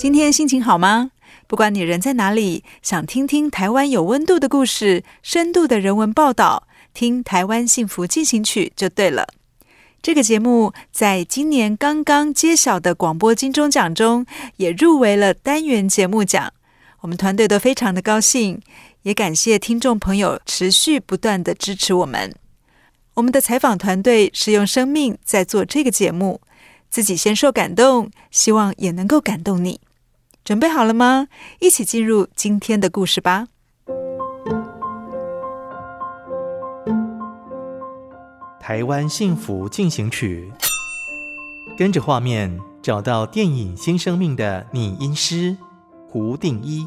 今天心情好吗？不管你人在哪里，想听听台湾有温度的故事、深度的人文报道，听《台湾幸福进行曲》就对了。这个节目在今年刚刚揭晓的广播金钟奖中，也入围了单元节目奖。我们团队都非常的高兴，也感谢听众朋友持续不断的支持我们。我们的采访团队是用生命在做这个节目，自己先受感动，希望也能够感动你。准备好了吗？一起进入今天的故事吧。台湾幸福进行曲，跟着画面找到电影新生命的拟音师胡定一。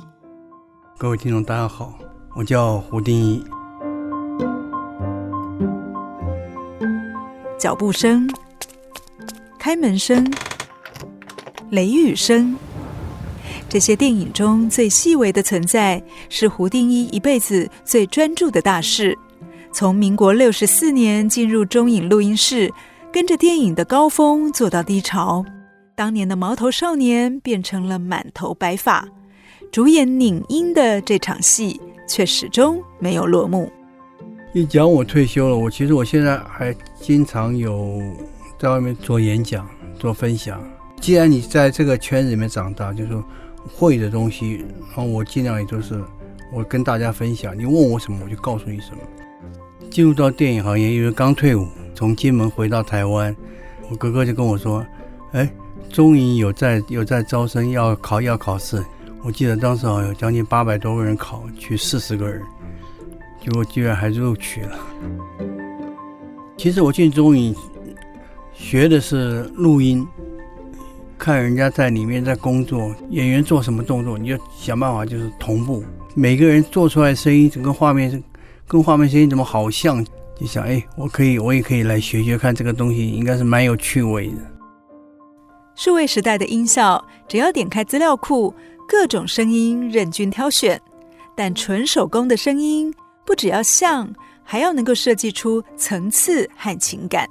各位听众，大家好，我叫胡定一。脚步声、开门声、雷雨声。这些电影中最细微的存在，是胡定一一辈子最专注的大事。从民国六十四年进入中影录音室，跟着电影的高峰做到低潮。当年的毛头少年变成了满头白发，主演拧音的这场戏却始终没有落幕。一讲我退休了，我其实我现在还经常有在外面做演讲、做分享。既然你在这个圈子里面长大，就说。会的东西，然后我尽量也就是我跟大家分享。你问我什么，我就告诉你什么。进入到电影行业，因为刚退伍，从金门回到台湾，我哥哥就跟我说：“哎，中影有在有在招生，要考要考试。”我记得当时好像有将近八百多个人考，去四十个人，结果居然还是录取了。其实我进中影学的是录音。看人家在里面在工作，演员做什么动作，你就想办法就是同步。每个人做出来的声音，整个画面跟画面声音怎么好像？就想哎，我可以，我也可以来学学看这个东西，应该是蛮有趣味的。数位时代的音效，只要点开资料库，各种声音任君挑选。但纯手工的声音，不只要像，还要能够设计出层次和情感。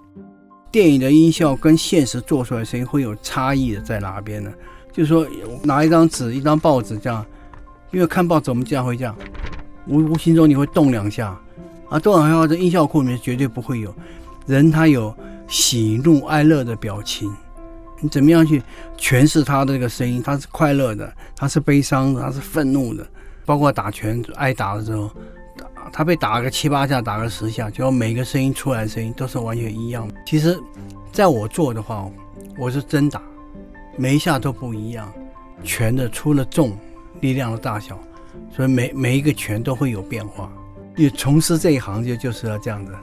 电影的音效跟现实做出来的声音会有差异的，在哪边呢？就是说，拿一张纸、一张报纸这样，因为看报纸我们这样会这样，无无形中你会动两下，啊，动两下，这音效库里面绝对不会有。人他有喜怒哀乐的表情，你怎么样去诠释他的这个声音？他是快乐的，他是悲伤的，他是愤怒的，包括打拳挨打的时候。他被打个七八下，打个十下，就每个声音出来的声音都是完全一样。其实，在我做的话，我是真打，每一下都不一样，拳的出了重，力量的大小，所以每每一个拳都会有变化。你从事这一行就就是要这样子，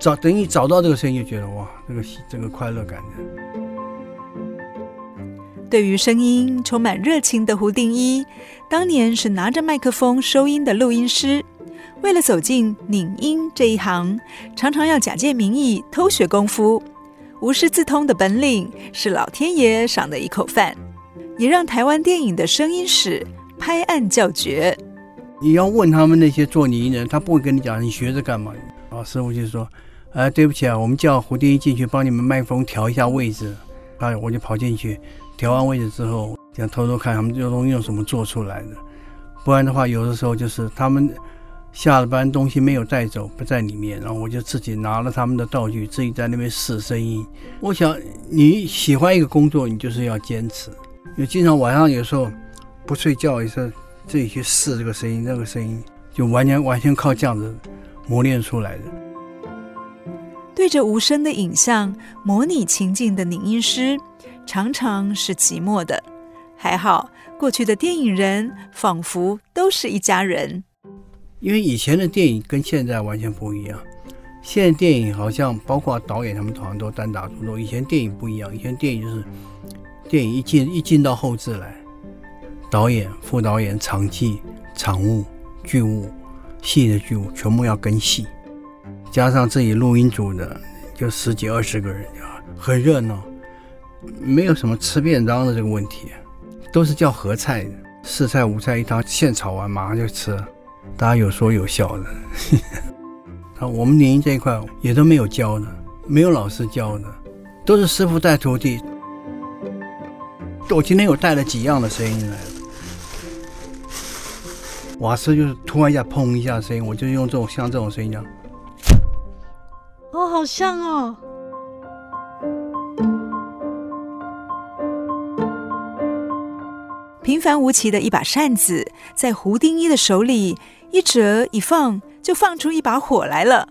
找等你找到这个声音，就觉得哇，这个这个快乐感的。对于声音充满热情的胡定一，当年是拿着麦克风收音的录音师。为了走进拧音这一行，常常要假借名义偷学功夫。无师自通的本领是老天爷赏的一口饭，也让台湾电影的声音史拍案叫绝。你要问他们那些做拟音人，他不会跟你讲你学着干嘛。啊，师傅就说：“哎，对不起啊，我们叫胡定一进去帮你们麦克风调一下位置。”啊，我就跑进去调完位置之后，想偷偷看他们这东西用什么做出来的。不然的话，有的时候就是他们。下了班东西没有带走，不在里面，然后我就自己拿了他们的道具，自己在那边试声音。我想你喜欢一个工作，你就是要坚持。因为经常晚上有时候不睡觉也是自己去试这个声音，那个声音就完全完全靠这样子磨练出来的。对着无声的影像模拟情境的拟音师，常常是寂寞的。还好，过去的电影人仿佛都是一家人。因为以前的电影跟现在完全不一样。现在电影好像包括导演他们好像都单打独斗，以前电影不一样。以前电影就是电影一进一进到后制来，导演、副导演、场记、场务、剧务、戏的剧务全部要跟戏。加上自己录音组的，就十几二十个人，很热闹，没有什么吃便当的这个问题，都是叫合菜的，四菜五菜一汤，现炒完马上就吃，大家有说有笑的。啊，我们联音这一块也都没有教的，没有老师教的，都是师傅带徒弟。我今天有带了几样的声音来了，瓦斯就是突然一下砰一下声音，我就用这种像这种声音这样。哦，好像哦！平凡无奇的一把扇子，在胡定一的手里一折一放，就放出一把火来了。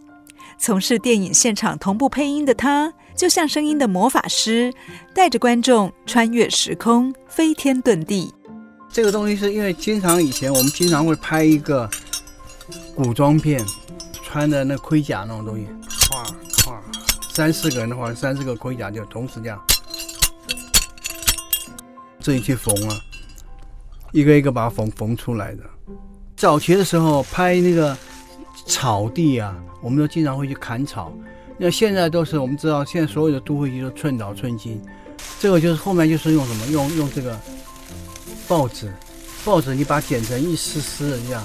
从事电影现场同步配音的他，就像声音的魔法师，带着观众穿越时空，飞天遁地。这个东西是因为经常以前我们经常会拍一个古装片，穿的那盔甲那种东西。三四个人的话，三四个盔甲就同时这样，自己去缝啊，一个一个把它缝缝出来的。早期的时候拍那个草地啊，我们都经常会去砍草。那现在都是我们知道，现在所有的都会区都寸草寸金。这个就是后面就是用什么？用用这个报纸，报纸你把它剪成一丝丝的这样。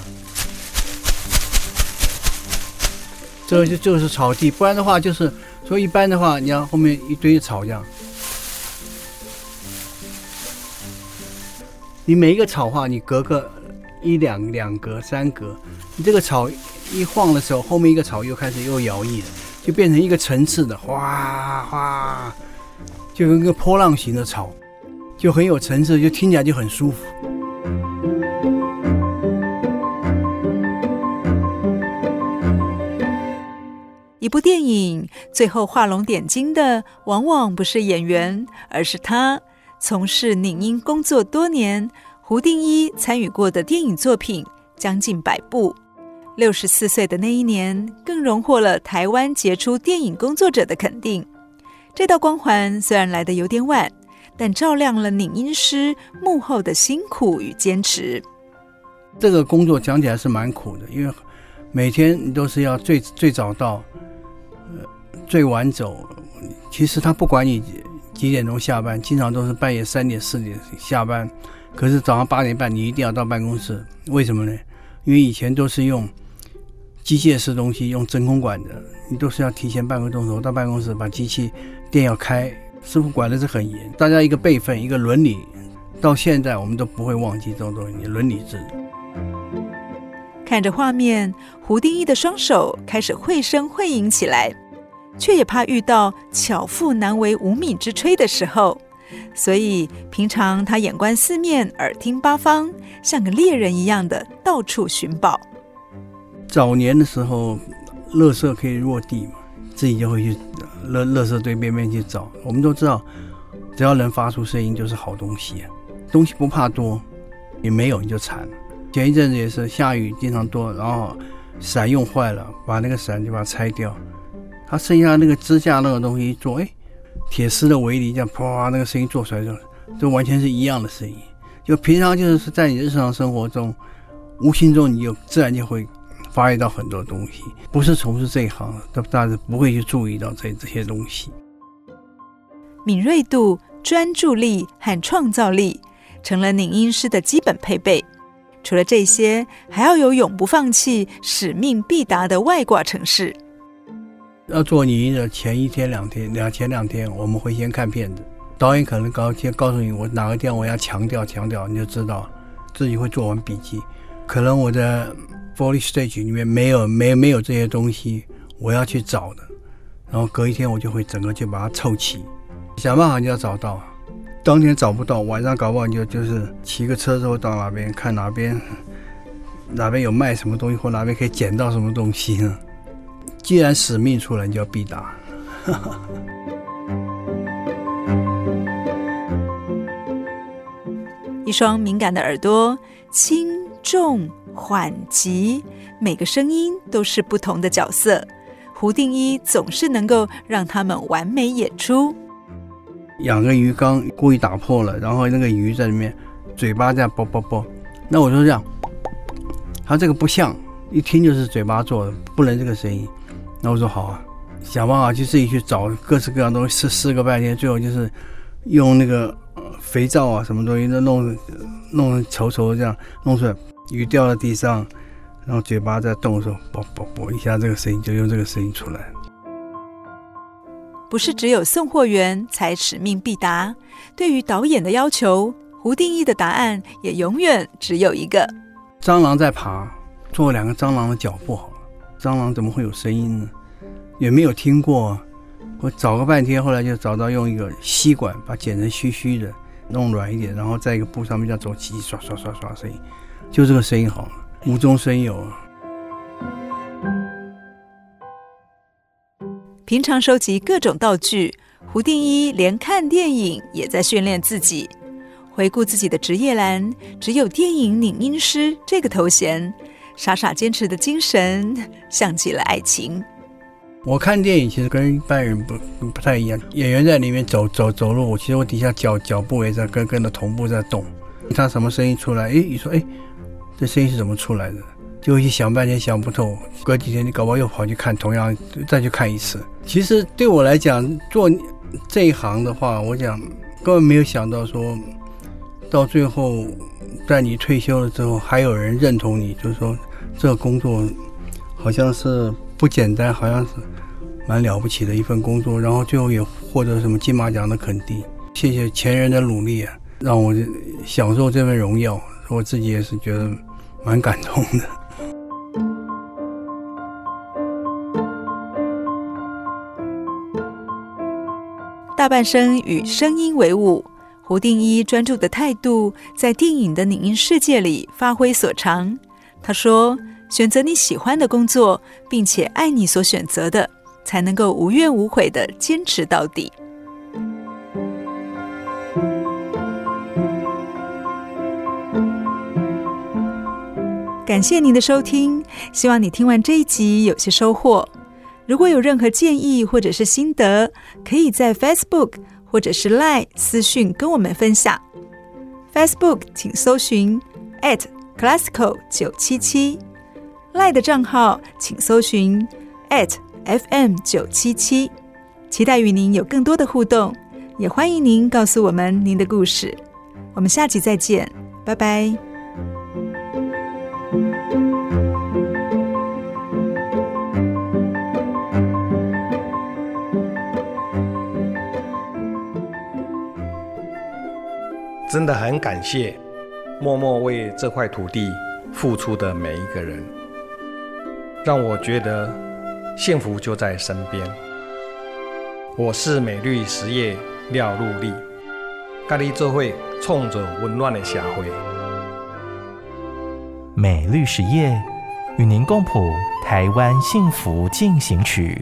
这个就就是草地，不然的话就是。所以一般的话，你要后面一堆草这样，你每一个草话，你隔个一两两格、三格，你这个草一晃的时候，后面一个草又开始又摇曳了，就变成一个层次的，哗哗，就跟个波浪形的草，就很有层次，就听起来就很舒服。一部电影最后画龙点睛的，往往不是演员，而是他。从事影音工作多年，胡定一参与过的电影作品将近百部。六十四岁的那一年，更荣获了台湾杰出电影工作者的肯定。这道光环虽然来得有点晚，但照亮了影音师幕后的辛苦与坚持。这个工作讲起来是蛮苦的，因为每天你都是要最最早到。呃最晚走，其实他不管你几点钟下班，经常都是半夜三点四点下班。可是早上八点半你一定要到办公室，为什么呢？因为以前都是用机械式东西，用真空管的，你都是要提前半个钟头到办公室把机器电要开。师傅管的是很严，大家一个辈分，一个伦理，到现在我们都不会忘记这种东西，伦理制。看着画面，胡定一的双手开始绘声绘影起来，却也怕遇到巧妇难为无米之炊的时候，所以平常他眼观四面，耳听八方，像个猎人一样的到处寻宝。早年的时候，垃圾可以落地嘛，自己就会去垃垃圾堆边边去找。我们都知道，只要能发出声音就是好东西，东西不怕多，也没有你就惨了。前一阵子也是下雨经常多，然后伞用坏了，把那个伞就把它拆掉，它剩下那个支架那个东西一做，哎，铁丝的围篱这样啪，那个声音做出来就就完全是一样的声音。就平常就是在你日常生活中，无形中你就自然就会发育到很多东西。不是从事这一行，都大家不会去注意到这这些东西。敏锐度、专注力和创造力成了拟音师的基本配备。除了这些，还要有永不放弃、使命必达的外挂城市。要做泥的前一天、两天、两前两天，我们会先看片子，导演可能告先告诉你我哪个地方我要强调强调，你就知道，自己会做完笔记。可能我的 Foley Stage 里面没有没没有这些东西，我要去找的。然后隔一天我就会整个就把它凑齐，想办法就要找到。当天找不到，晚上搞不好你就就是骑个车之后到哪边看哪边哪边有卖什么东西，或哪边可以捡到什么东西呢？既然使命出来，你就要必达。一双敏感的耳朵，轻重缓急，每个声音都是不同的角色。胡定一总是能够让他们完美演出。养个鱼缸故意打破了，然后那个鱼在里面，嘴巴这样啵啵啵。那我就这样，他这个不像，一听就是嘴巴做的，不能这个声音。那我说好啊，想办法去自己去找各式各样东西试试个半天，最后就是用那个。肥皂啊，什么东西都弄弄稠稠的，这样弄出来，鱼掉在地上，然后嘴巴在动的时候，啵啵啵一下，这个声音就用这个声音出来。不是只有送货员才使命必达，对于导演的要求，胡定义的答案也永远只有一个：蟑螂在爬，做两个蟑螂的脚步好了，蟑螂怎么会有声音呢？也没有听过。我找个半天，后来就找到用一个吸管把剪成须须的。弄软一点，然后在一个布上面这样走，叽叽刷刷刷刷声音，就这个声音好了，无中生有。平常收集各种道具，胡定一连看电影也在训练自己。回顾自己的职业栏，只有电影拟音师这个头衔，傻傻坚持的精神 像极了爱情。我看电影其实跟一般人不不太一样，演员在里面走走走路，我其实我底下脚脚步也在跟跟着同步在动。他什么声音出来？哎，你说哎，这声音是怎么出来的？就一想半天想不透，隔几天你搞不好又跑去看，同样再去看一次。其实对我来讲，做这一行的话，我讲根本没有想到说，到最后在你退休了之后，还有人认同你，就是说这个工作好像是。不简单，好像是蛮了不起的一份工作，然后最后也获得什么金马奖的肯定。谢谢前人的努力啊，让我享受这份荣耀，我自己也是觉得蛮感动的。大半生与声音为伍，胡定一专注的态度在电影的拟音世界里发挥所长。他说。选择你喜欢的工作，并且爱你所选择的，才能够无怨无悔的坚持到底。感谢您的收听，希望你听完这一集有些收获。如果有任何建议或者是心得，可以在 Facebook 或者是 Line 私讯跟我们分享。Facebook 请搜寻 @classical 九七七。赖的账号，请搜寻 @FM 九七七，期待与您有更多的互动，也欢迎您告诉我们您的故事。我们下集再见，拜拜。真的很感谢默默为这块土地付出的每一个人。让我觉得幸福就在身边。我是美绿实业廖禄立，跟你做伙创造温暖的社会。美绿实业与您共谱台湾幸福进行曲。